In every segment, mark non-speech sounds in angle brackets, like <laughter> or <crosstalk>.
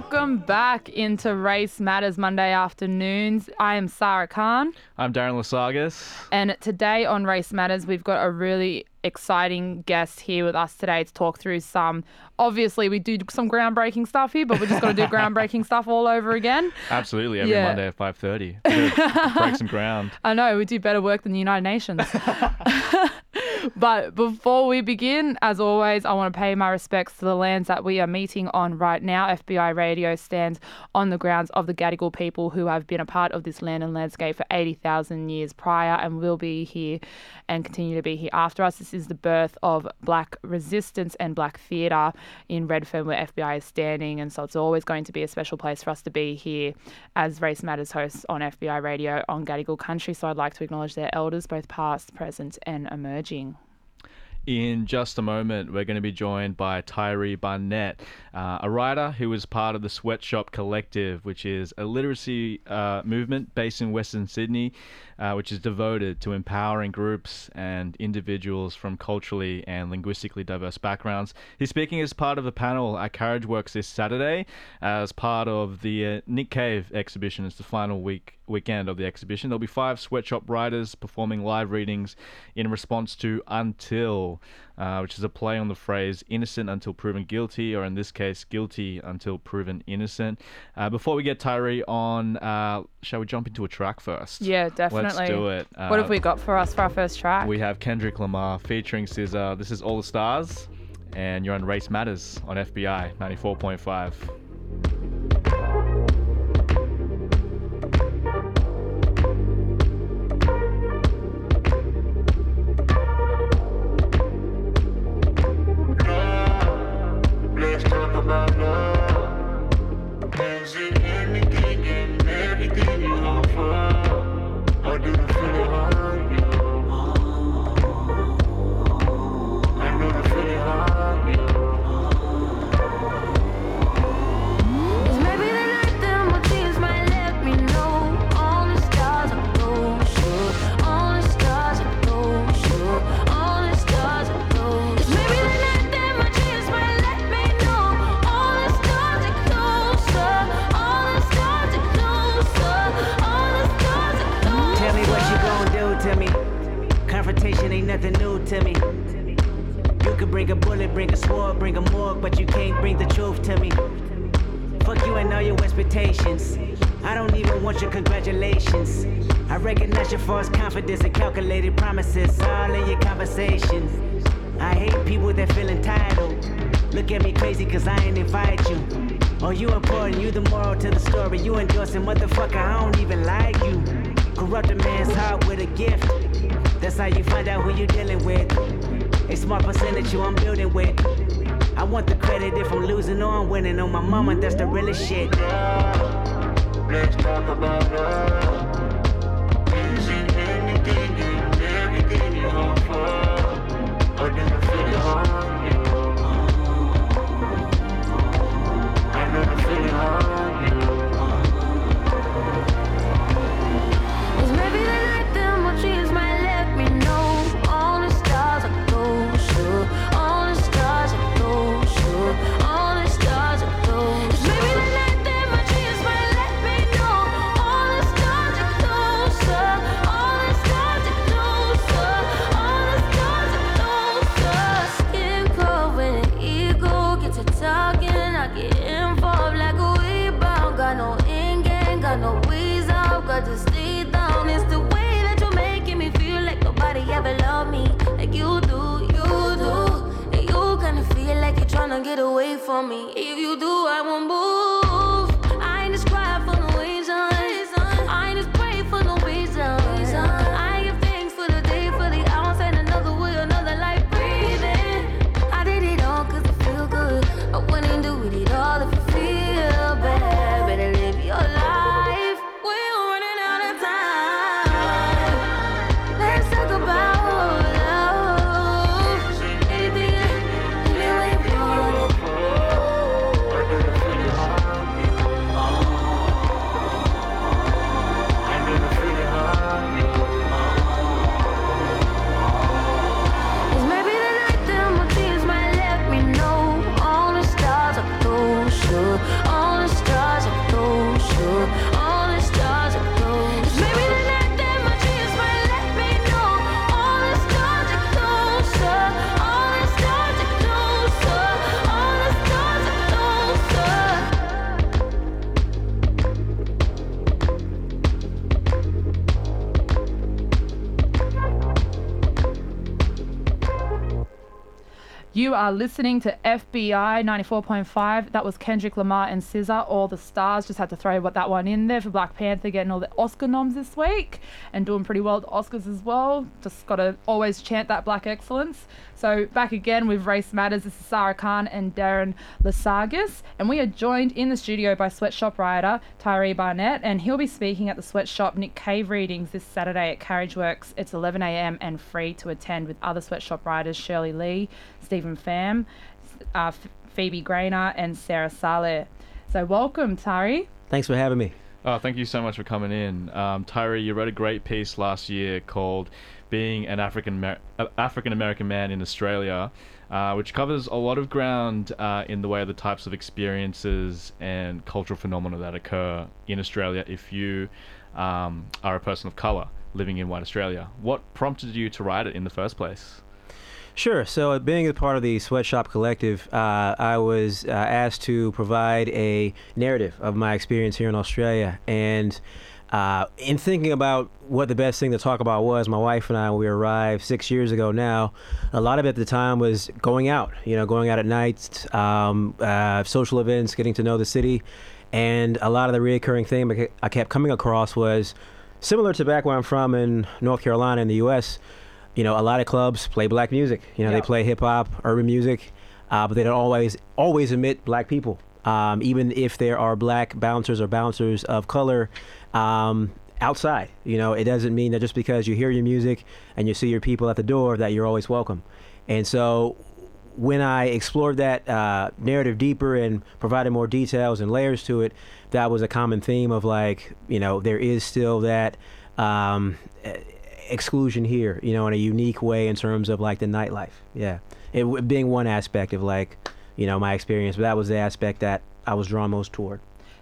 Welcome back into Race Matters Monday afternoons. I am Sara Khan, I'm Darren Lesaguis. and today on Race Matters, we've got a really exciting guest here with us today to talk through some. Obviously, we do some groundbreaking stuff here, but we're just going to do <laughs> groundbreaking stuff all over again. Absolutely, every Yeah. Monday at 5.30. Break some <laughs> ground. I know we do better work than the United Nations. <laughs> but before we begin, as always, I want to pay my respects to the lands that we are meeting on right now. FBI Radio stands on the grounds of the Gadigal people who have been a part of this land and landscape for 80,000 years prior and will be here and continue to be here after us. This is the birth of black resistance and black theatre in Redfern, where FBI is standing. And so it's always going to be a special place for us to be here as Race Matters hosts on FBI Radio on Gadigal country. So I'd like to acknowledge their elders, both past, present, and emerging. In just a moment, we're going to be joined by Tyree Barnette, uh, a writer who is part of the Sweatshop Collective, which is a literacy uh, movement based in Western Sydney, uh, which is devoted to empowering groups and individuals from culturally and linguistically diverse backgrounds. He's speaking as part of a panel at Carriageworks this Saturday as part of the uh, Nick Cave exhibition. It's the final week weekend of the exhibition. There'll be five sweatshop writers performing live readings in response to Until, uh, which is a play on the phrase innocent until proven guilty, or in this case, guilty until proven innocent. Uh, before we get Tyree on, uh, shall we jump into a track first? Yeah, definitely. Let's do it. what have Uh, we got for us for our first track? We have Kendrick Lamar featuring SZA. This is All the Stars, and you're on Race Matters on FBI 94.5. my mama, that's the realest shit. Let's talk about love. Anything and everything you offer? Or do you? Get away from me. If you do, I won't move. You are listening to FBI 94.5. That was Kendrick Lamar and SZA, All the Stars. Just had to throw that one in there for Black Panther getting all the Oscar noms this week and doing pretty well at the Oscars as well. Just got to always chant that black excellence. So back again with Race Matters. This is Sara Khan and Darren Lesaguis, and we are joined in the studio by sweatshop writer Tyree Barnette, and he'll be speaking at the sweatshop Nick Cave readings this Saturday at Carriageworks. It's 11 a.m. and free to attend with other sweatshop writers Shirley Le, Stephen Pham, uh, Phoebe Grainer, and Sarah Saleh. So welcome, Tyree. Thanks for having me. Oh, thank you so much for coming in. Um, Tyree, you wrote a great piece last year called Being an African Amer- uh, African American Man in Australia, uh, which covers a lot of ground uh, in the way of the types of experiences and cultural phenomena that occur in Australia if you um, are a person of colour living in white Australia. What prompted you to write it in the first place? Sure. So, being a part of the Sweatshop Collective, uh, I was uh, asked to provide a narrative of my experience here in Australia. And uh, in thinking about what the best thing to talk about was, my wife and I, when we arrived six years ago now, a lot of it at the time was going out, you know, going out at night, um, uh, social events, getting to know the city. And a lot of the reoccurring thing I kept coming across was similar to back where I'm from in North Carolina in the U.S you know, a lot of clubs play black music. You know, Yeah. they play hip hop, urban music, uh, but they don't always always admit black people. Um, even if there are black bouncers or bouncers of color um, outside, you know, it doesn't mean that just because you hear your music and you see your people at the door that you're always welcome. And so, when I explored that uh, narrative deeper and provided more details and layers to it, that was a common theme of like, you know, there is still that um, exclusion here, you know, in a unique way in terms of like the nightlife. Yeah, it being one aspect of like, you know, my experience, but that was the aspect that I was drawn most toward.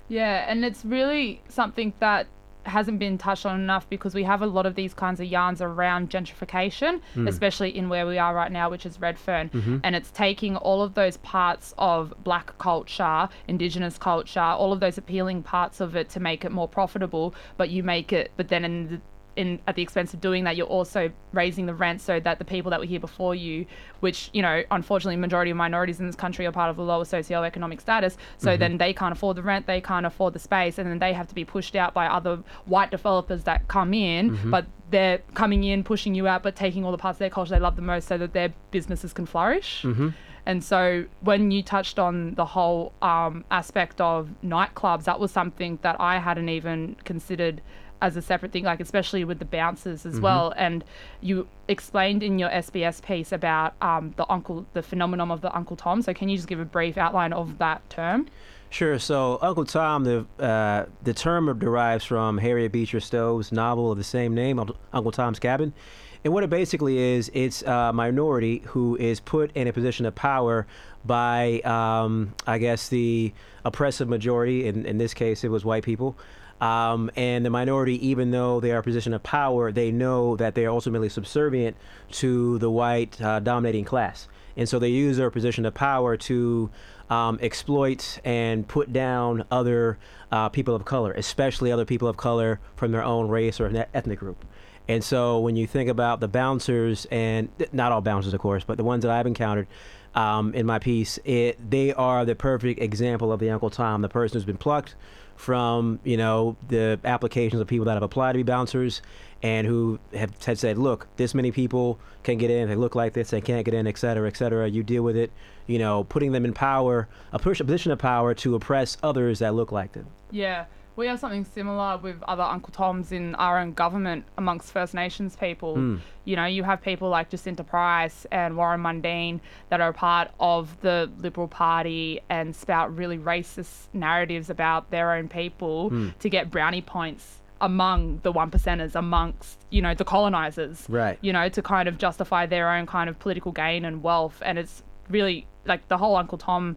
Yeah, and it's really something that hasn't been touched on enough because we have a lot of these kinds of yarns around gentrification, hmm. especially in where we are right now, which is Redfern. Mm-hmm. And it's taking all of those parts of black culture, indigenous culture, all of those appealing parts of it to make it more profitable, but you make it, but then in the in at the expense of doing that, you're also raising the rent so that the people that were here before you, which you know, unfortunately, majority of minorities in this country are part of a lower socioeconomic status. So mm-hmm. then they can't afford the rent, they can't afford the space, and then they have to be pushed out by other white developers that come in, mm-hmm. but they're coming in, pushing you out, but taking all the parts of their culture they love the most, so that their businesses can flourish. Mm-hmm. And so when you touched on the whole um, aspect of nightclubs, that was something that I hadn't even considered as a separate thing, like especially with the bouncers as well. And you explained in your SBS piece about um, the uncle, the phenomenon of the Uncle Tom. So can you just give a brief outline of that term? Sure. So Uncle Tom, the uh, the term derives from Harriet Beecher Stowe's novel of the same name, Uncle- Uncle Tom's Cabin. And what it basically is, it's a minority who is put in a position of power by, um, I guess, the oppressive majority. In, in this case, it was white people. Um, and the minority, even though they are a position of power, they know that they are ultimately subservient to the white uh, dominating class. And so they use their position of power to um, exploit and put down other uh, people of color, especially other people of color from their own race or ethnic group. And so when you think about the bouncers, and not all bouncers, of course, but the ones that I've encountered um, in my piece, it, they are the perfect example of the Uncle Tom, the person who's been plucked from you know the applications of people that have applied to be bouncers and who have, have said, look, this many people can get in, they look like this, they can't get in, et cetera, et cetera. You deal with it, you know, putting them in power, a position of power to oppress others that look like them. Yeah, we have something similar with other Uncle Toms in our own government amongst First Nations people. Hmm. You know, you have people like Jacinta Price and Warren Mundine that are part of the Liberal Party and spout really racist narratives about their own people hmm. to get brownie points among the one percenters, amongst, you know, the colonizers. Right. You know, to kind of justify their own kind of political gain and wealth. And it's really like the whole Uncle Tom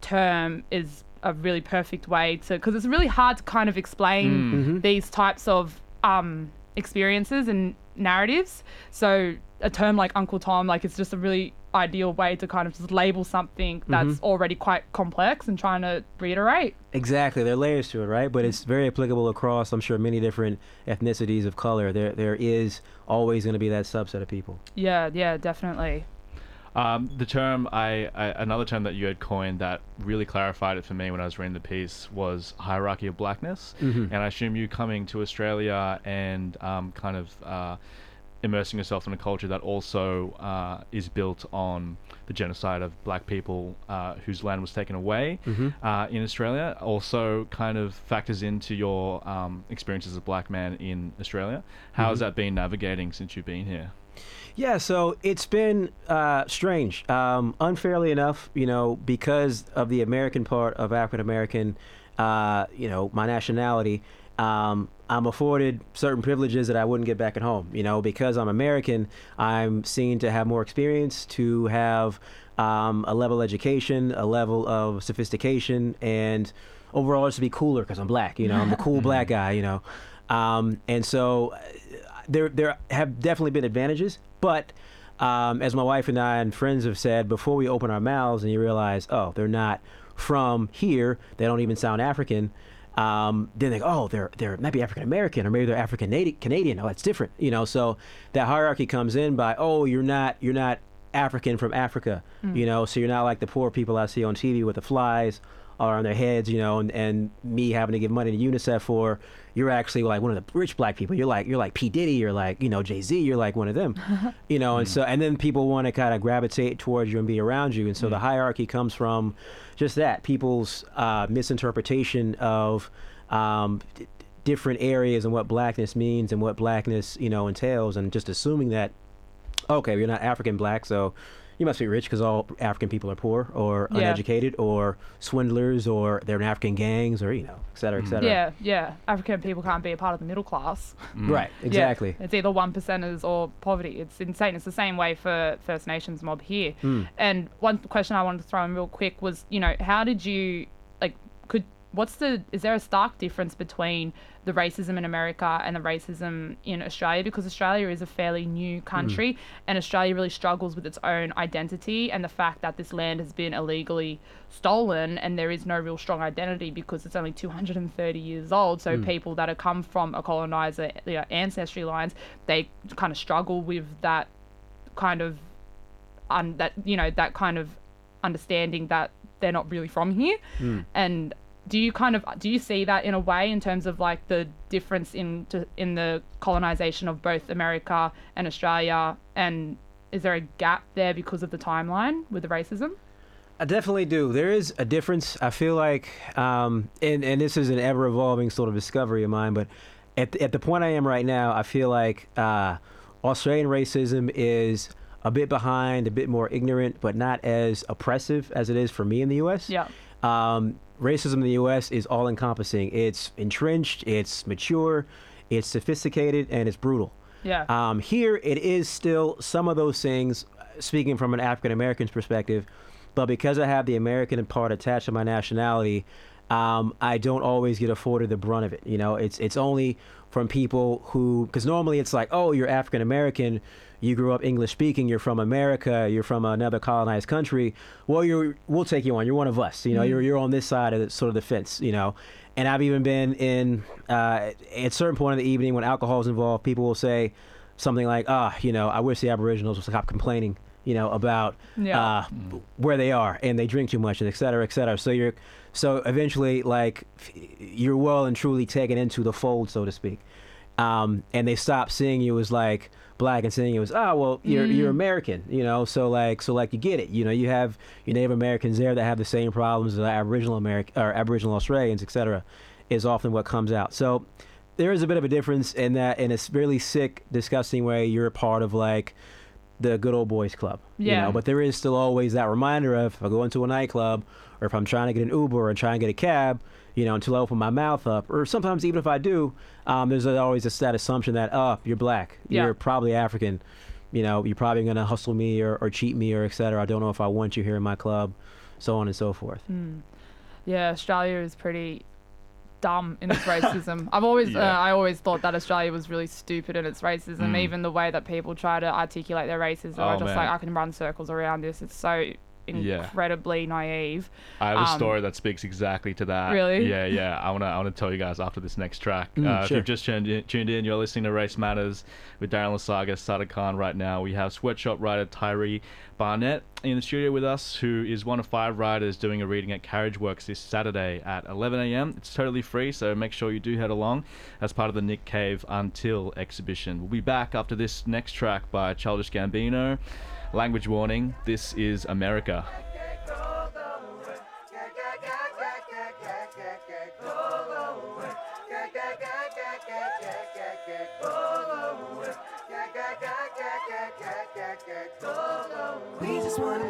term is a really perfect way to because it's really hard to kind of explain mm. mm-hmm. these types of um, experiences and narratives. So a term like Uncle Tom, like it's just a really ideal way to kind of just label something mm-hmm. that's already quite complex and trying to reiterate. Exactly, there are layers to it, right? But it's very applicable across, I'm sure, many different ethnicities of color. There, there is always going to be that subset of people. Yeah, yeah, definitely. Um, the term I, I another term that you had coined that really clarified it for me when I was reading the piece was hierarchy of blackness, and I assume you coming to Australia and um, kind of uh, immersing yourself in a culture that also uh, is built on the genocide of black people uh, whose land was taken away uh, in Australia also kind of factors into your um, experience as a black man in Australia. How has that been navigating since you've been here? Yeah, so it's been uh, strange. Um, unfairly enough, you know, because of the American part of African American, uh, you know, my nationality, um, I'm afforded certain privileges that I wouldn't get back at home. You know, because I'm American, I'm seen to have more experience, to have um, a level of education, a level of sophistication, and overall just to be cooler because I'm black. You know, I'm the <laughs> cool black guy. You know, um, and so there there have definitely been advantages, but um, as my wife and I and friends have said, before we open our mouths and you realize, oh, they're not from here, they don't even sound African. Um, then they go, oh, they're they're maybe African American or maybe they're African Canadian. Oh, that's different, you know. So that hierarchy comes in by, oh, you're not you're not African from Africa, you know. So you're not like the poor people I see on TV with the flies are on their heads, you know, and, and me having to give money to UNICEF for you're actually like one of the rich black people. You're like you're like P Diddy, you're like you know Jay Z, you're like one of them, <laughs> you know. And so and then people want to kind of gravitate towards you and be around you, and so the hierarchy comes from just that people's uh, misinterpretation of um, d- different areas and what blackness means and what blackness you know entails, and just assuming that okay, you're not African black, so you must be rich because all African people are poor or Yeah. uneducated or swindlers or they're in African gangs or you know, et cetera, et cetera. Yeah, yeah. African people can't be a part of the middle class. Right. <laughs> Yeah, Exactly. It's either one percenters or poverty. It's insane. It's the same way for First Nations mob here. Hmm. And one question I wanted to throw in real quick was, you know, how did you like could what's the is there a stark difference between the racism in America and the racism in Australia because Australia is a fairly new mm. country and Australia really struggles with its own identity and the fact that this land has been illegally stolen and there is no real strong identity because it's only 230 years old. So mm. people that have come from a colonizer you know, ancestry lines they kind of struggle with that kind of un- that you know that kind of understanding that they're not really from here. Mm. And do you kind of do you see that in a way in terms of like the difference in to, in the colonization of both America and Australia and is there a gap there because of the timeline with the racism I definitely do. There is a difference. I feel like, um, and and this is an ever evolving sort of discovery of mine, but at the, at the point I am right now, I feel like uh, Australian racism is a bit behind, a bit more ignorant, but not as oppressive as it is for me in the U.S. Yeah. Um, racism in the U.S. is all encompassing. It's entrenched. It's mature. It's sophisticated, and it's brutal. yeah Um, here, it is still some of those things, speaking from an African American's perspective, but because I have the American part attached to my nationality, um, I don't always get afforded the brunt of it. You know, it's it's only from people who, because normally it's like, oh, you're African American, you grew up English speaking, you're from America, you're from another colonized country. Well, you're we'll take you on. You're one of us. You know, you're you're on this side of the, sort of the fence. You know, and I've even been in uh, at a certain point in the evening when alcohol is involved, people will say something like, ah, you know, I wish the Aboriginals would stop complaining, you know, about Yeah. uh, where they are and they drink too much and et cetera, et cetera. So you're, so eventually, like, you're well and truly taken into the fold, so to speak. Um, and they stop seeing you as like black and seeing you as, oh, well, you're you're American, you know. So like, so like, you get it. You know, you have your Native Americans there that have the same problems as Aboriginal American or Aboriginal Australians, et cetera, is often what comes out. So there is a bit of a difference in that, in a really sick, disgusting way. You're a part of like the good old boys club. You Yeah. know, but there is still always that reminder of if I go into a nightclub or if I'm trying to get an Uber or trying to get a cab, you know, until I open my mouth up, or sometimes even if I do, um, there's always that assumption that, oh, you're black, Yeah. you're probably African, you know, you're probably gonna hustle me or, or cheat me or et cetera. I don't know if I want you here in my club, so on and so forth. Yeah, Australia is pretty dumb in its racism. I've always, uh, Yeah. I always thought that Australia was really stupid in its racism. Mm. Even the way that people try to articulate their racism, Oh, I'm just man. like I can run circles around this. It's so Yeah. incredibly naive. I have a Um, story that speaks exactly to that. Really? Yeah, yeah. I wanna, I wanna tell you guys after this next track. Mm, uh, If you've just tuned in, tuned in, you're listening to Race Matters with Darren Lesaguis, Sara Khan. Right now, we have sweatshop writer Tyree Barnette in the studio with us, who is one of five writers doing a reading at Carriageworks this Saturday at 11 a.m. It's totally free, so make sure you do head along as part of the Nick Cave Until exhibition. We'll be back after this next track by Childish Gambino. Language warning: This is America. We just wanna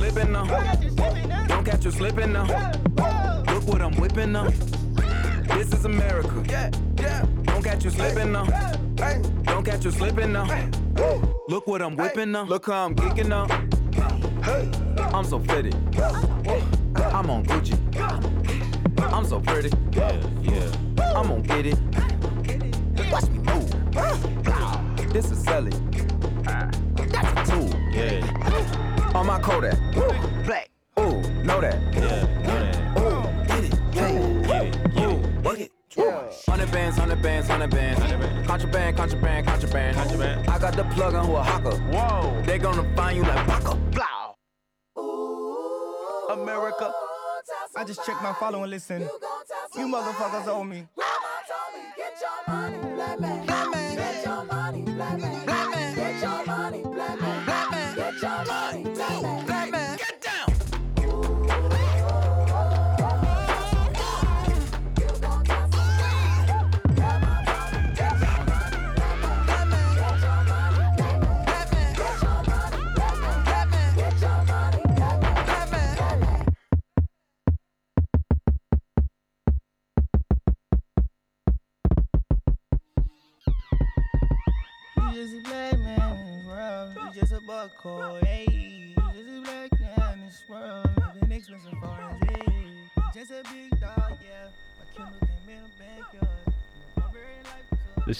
Slipping now. Don't catch you slipping now. Look what I'm whipping now. This is America. Yeah. Don't catch you slipping now. Don't catch you slipping now. Look what I'm whipping now. Look how I'm geeking now. I'm so pretty. I'm on Gucci. I'm so pretty. Yeah, yeah. I'm gonna get it. Watch me move. This is Sally. That's a tool. Yeah. On my Kodak. Contraband. The plug on who a hawker. Whoa. They gonna find you like Baka. Blah. America. I just checked my follow and listen. You motherfuckers owe me. Black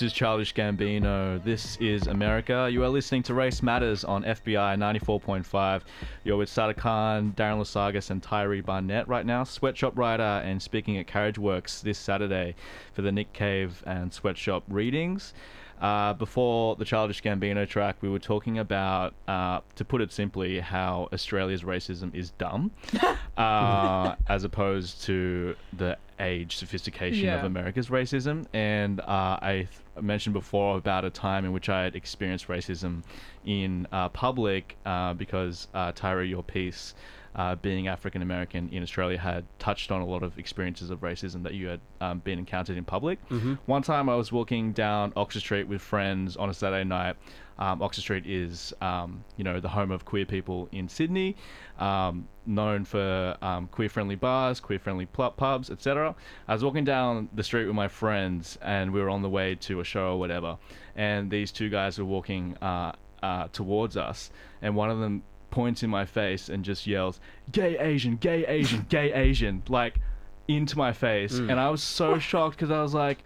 This is Childish Gambino. This is America. You are listening to Race Matters on FBI 94.5. You're with Sara Khan, Darren Lesaguis, and Tyree Barnette right now. Sweatshop writer and speaking at Carriageworks this Saturday for the Nick Cave and Sweatshop readings. Uh, before the Childish Gambino track, we were talking about, uh, to put it simply, how Australia's racism is dumb, <laughs> uh, as opposed to the age sophistication of America's racism. And uh, I th- mentioned before about a time in which I had experienced racism in uh, public uh, because uh, Tyree, your piece, uh, being African American in Australia, had touched on a lot of experiences of racism that you had um, been encountered in public. One time I was walking down Oxford Street with friends on a Saturday night. Um, Oxford Street is, um, you know, the home of queer people in Sydney, um, known for um, queer-friendly bars, queer-friendly pl- pubs, etc. I was walking down the street with my friends, and we were on the way to a show or whatever, and these two guys were walking uh, uh, towards us, and one of them points in my face and just yells, "Gay Asian, gay Asian, <laughs> gay Asian!" like into my face, and I was so shocked because I was like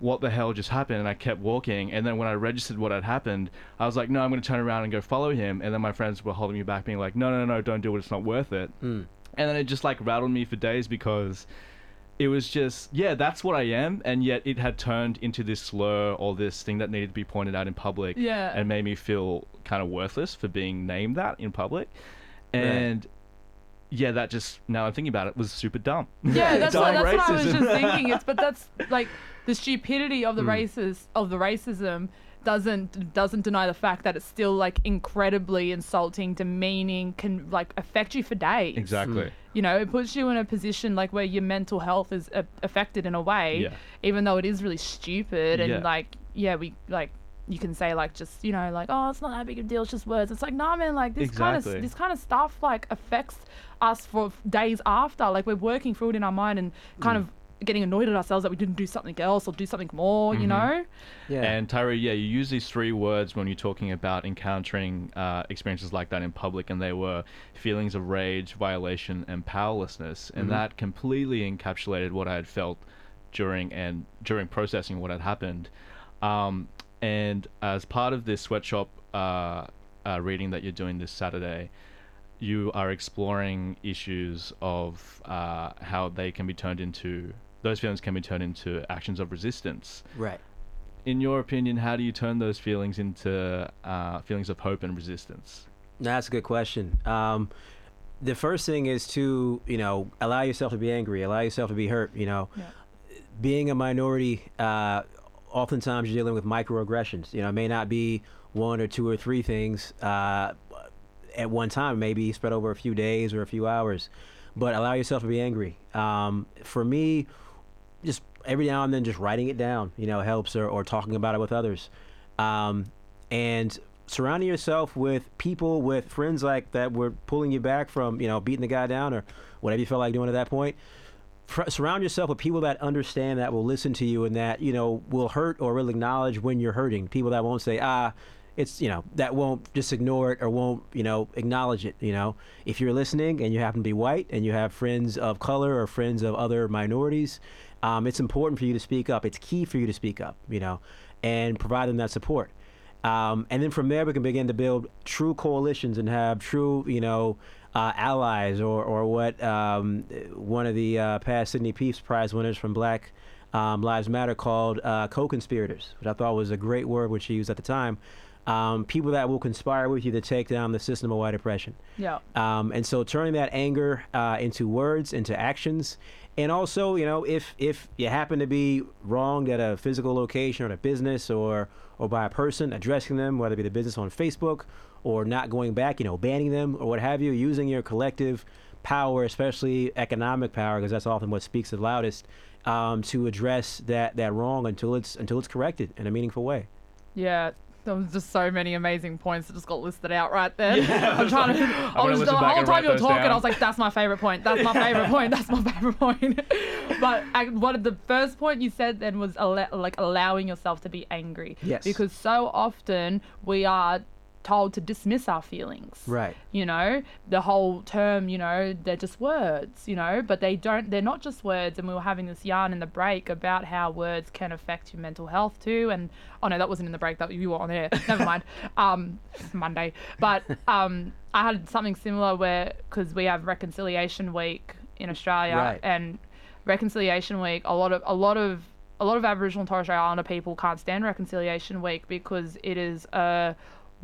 what the hell just happened and I kept walking and then when I registered what had happened I was like no I'm going to turn around and go follow him and then my friends were holding me back being like no no no don't do it it's not worth it. Hmm. And then it just like rattled me for days because it was just yeah that's what I am and yet it had turned into this slur or this thing that needed to be pointed out in public Yeah. and made me feel kind of worthless for being named that in public. And yeah that just now I'm thinking about it was super dumb. Yeah, <laughs> that's what, that's what I was just thinking. It's but that's like the stupidity of the races of the racism doesn't doesn't deny the fact that it's still like incredibly insulting, demeaning, can like affect you for days. exactly You know, it puts you in a position like where your mental health is uh, affected in a way, Yeah. even though it is really stupid and Yeah. like yeah, we like you can say like just you know like oh it's not that big of a deal it's just words it's like nah man like this kind of this kind of stuff like affects us for f- days after like we're working through it in our mind and kind Mm. of getting annoyed at ourselves that we didn't do something else or do something more Mm-hmm. you know Yeah. And Tyree, yeah, you use these three words when you're talking about encountering uh, experiences like that in public, and they were feelings of rage, violation, and powerlessness, and that completely encapsulated what I had felt during and during processing what had happened. Um, and as part of this sweatshop uh, uh, reading that you're doing this Saturday, you are exploring issues of uh, how they can be turned into those feelings can be turned into actions of resistance right. in your opinion, how do you turn those feelings into uh, feelings of hope and resistance? That's a good question. Um, the first thing is to, you know, allow yourself to be angry, allow yourself to be hurt. You know, Yeah. being a minority, uh, oftentimes you're dealing with microaggressions. You know, it may not be one or two or three things uh, at one time, maybe spread over a few days or a few hours, but allow yourself to be angry. Um, for me, just every now and then just writing it down you know helps or, or talking about it with others. Um, and surrounding yourself with people with friends like that were pulling you back from you know beating the guy down or whatever you felt like doing at that point Fr- surround yourself with people that understand that will listen to you and that you know will hurt or will acknowledge when you're hurting. People that won't say ah it's you know that won't just ignore it or won't you know acknowledge it you know. If you're listening and you happen to be white and you have friends of color or friends of other minorities um, it's important for you to speak up it's key for you to speak up you know and provide them that support um, and then from there we can begin to build true coalitions and have true you know uh, allies or, or what um, one of the uh, past Sydney Peace Prize winners from Black um, Lives Matter called uh, co-conspirators, which I thought was a great word which she used at the time. Um, people that will conspire with you to take down the system of white oppression. yeah Um, and so turning that anger uh, into words, into actions, and also, you know, if if you happen to be wronged at a physical location or at a business or or by a person, addressing them, whether it be the business on Facebook or not going back, you know, banning them or what have you, using your collective power, especially economic power, because that's often what speaks the loudest, um, to address that that wrong until it's until it's corrected in a meaningful way. Yeah, there was just so many amazing points that just got listed out right there. I'm trying to. I was <laughs> the whole time you were talking, down. I was like, "That's my favorite point. That's my favorite <laughs> point. That's my favorite point." but I, what the first point you said then was al- like allowing yourself to be angry. Yes. Because so often we are told to dismiss our feelings. Right. You know, the whole term, you know, they're just words, you know, but they don't, they're not just words. And we were having this yarn in the break about how words can affect your mental health too. And, oh no, that wasn't in the break, that you were on air. <laughs> Never mind. Um, Monday. But um, I had something similar where, because we have Reconciliation Week in Australia Right. and Reconciliation Week, a lot of, a lot of, a lot of Aboriginal and Torres Strait Islander people can't stand Reconciliation Week because it is a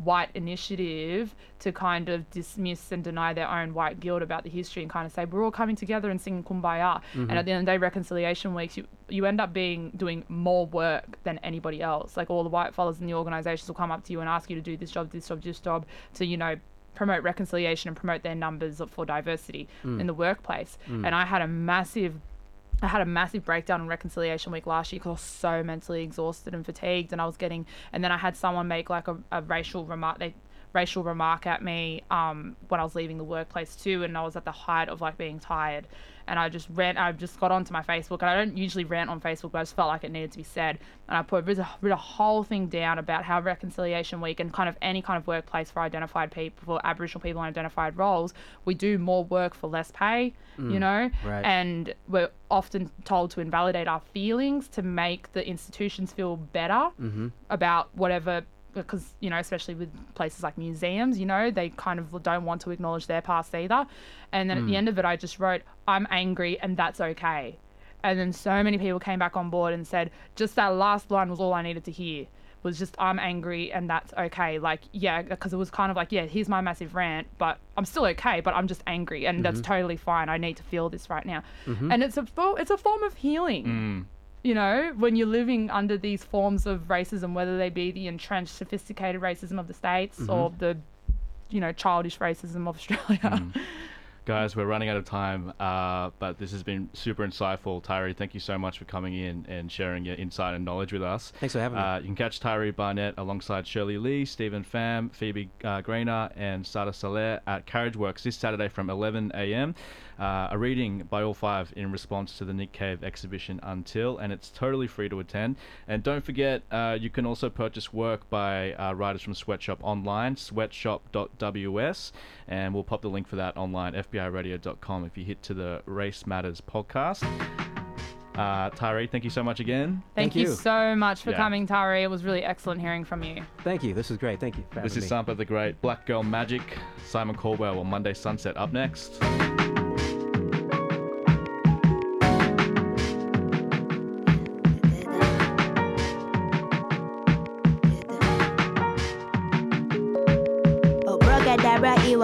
white initiative to kind of dismiss and deny their own white guilt about the history and kind of say we're all coming together and singing kumbaya. And mm-hmm. at the end of the day reconciliation weeks you, you end up being doing more work than anybody else. Like all the white fellas in the organizations will come up to you and ask you to do this job this job this job to you know promote reconciliation and promote their numbers for diversity mm. in the workplace. Mm. And i had a massive I had a massive breakdown on Reconciliation Week last year because I was so mentally exhausted and fatigued, and I was getting. And then I had someone make like a, a racial remark. They racial remark at me um, when I was leaving the workplace too, and I was at the height of like being tired. And I just ran. I just got onto my Facebook, and I don't usually rant on Facebook, but I just felt like it needed to be said. And I put wrote a, wrote a whole thing down about how Reconciliation Week and kind of any kind of workplace for identified people, for Aboriginal people in identified roles, we do more work for less pay. You know, right. and we're often told to invalidate our feelings to make the institutions feel better about whatever because you know especially with places like museums you know they kind of don't want to acknowledge their past either. And then at the mm. end of it i just wrote i'm angry and that's okay. And then so many people came back on board and said just that last line was all i needed to hear was just i'm angry and that's okay like yeah because it was kind of like yeah here's my massive rant but i'm still okay but i'm just angry and that's mm-hmm. totally fine. I need to feel this right now. Mm-hmm. And it's a it's a form of healing mm. You know, when you're living under these forms of racism, whether they be the entrenched, sophisticated racism of the States or the, you know, childish racism of Australia. <laughs> Guys, we're running out of time, uh, but this has been super insightful. Tyree, thank you so much for coming in and sharing your insight and knowledge with us. Thanks for having me. Uh, you can catch Tyree Barnette alongside Shirley Le, Stephen Pham, Phoebe uh, Grainer, and Sarah Saleh at Carriageworks this Saturday from 11 a.m. Uh, a reading by all five in response to the Nick Cave exhibition Until, and it's totally free to attend. And don't forget, uh, you can also purchase work by uh, writers from Sweatshop online, sweatshop.ws, and we'll pop the link for that online, fbiradio.com, if you hit to the Race Matters podcast. Uh, Tyree, thank you so much again. Thank, Thank you. you. so much for Yeah. coming, Tyree. It was really excellent hearing from you. Thank you. This is great. Thank you. For This is me. Sampa the Great, Black Girl Magic, Simon Caldwell on Monday Sunset. Up next.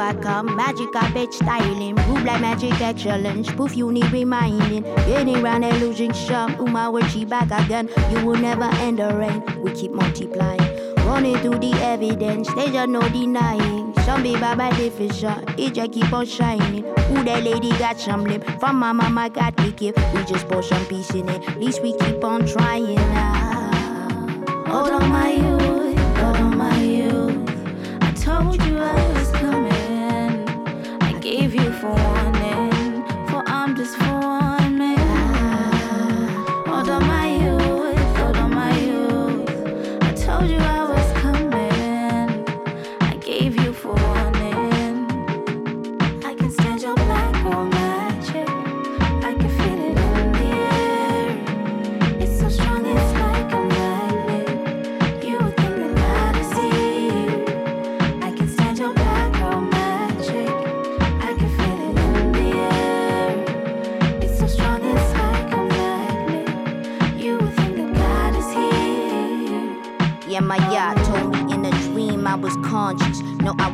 I come. Magic carpet styling. Move like magic excellence. Poof, you need reminding. Getting round and losing some. Uma, when she back again. You will never end the rain. We keep multiplying. Running through the evidence. There's no denying. Some be by definition. It just keep on shining. Who that lady got some lip? From my mama got the gift. We just pour some peace in it. At least we keep on trying now. Hold on, my youth. Hold on, my youth. I told you I was for warning,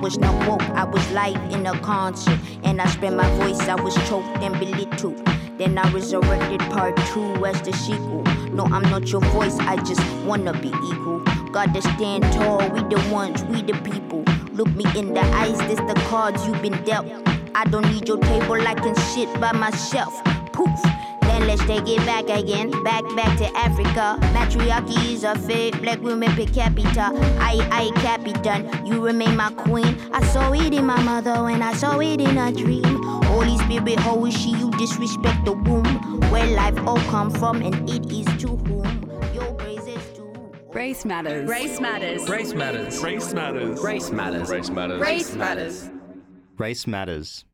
was not woke, I was live in a concert. And I spread my voice, I was choked and belittled. Then I resurrected part two as the sequel. No, I'm not your voice, I just wanna be equal. Gotta stand tall, we the ones, we the people. Look me in the eyes, this the cards you've been dealt. I don't need your table, I can sit by myself. Poof. Then let's take it back again, back back to Africa. Matriarchy is a fate, black women per capita. I I capitan, you remain my queen. I saw it in my mother when I saw it in a dream. Holy Spirit, how is she? You disrespect the womb, where life all come from, and it is to whom your praises to. Race Matters. Race Matters. Race matters. Race matters. Race matters. Race matters. Race Matters. Race matters.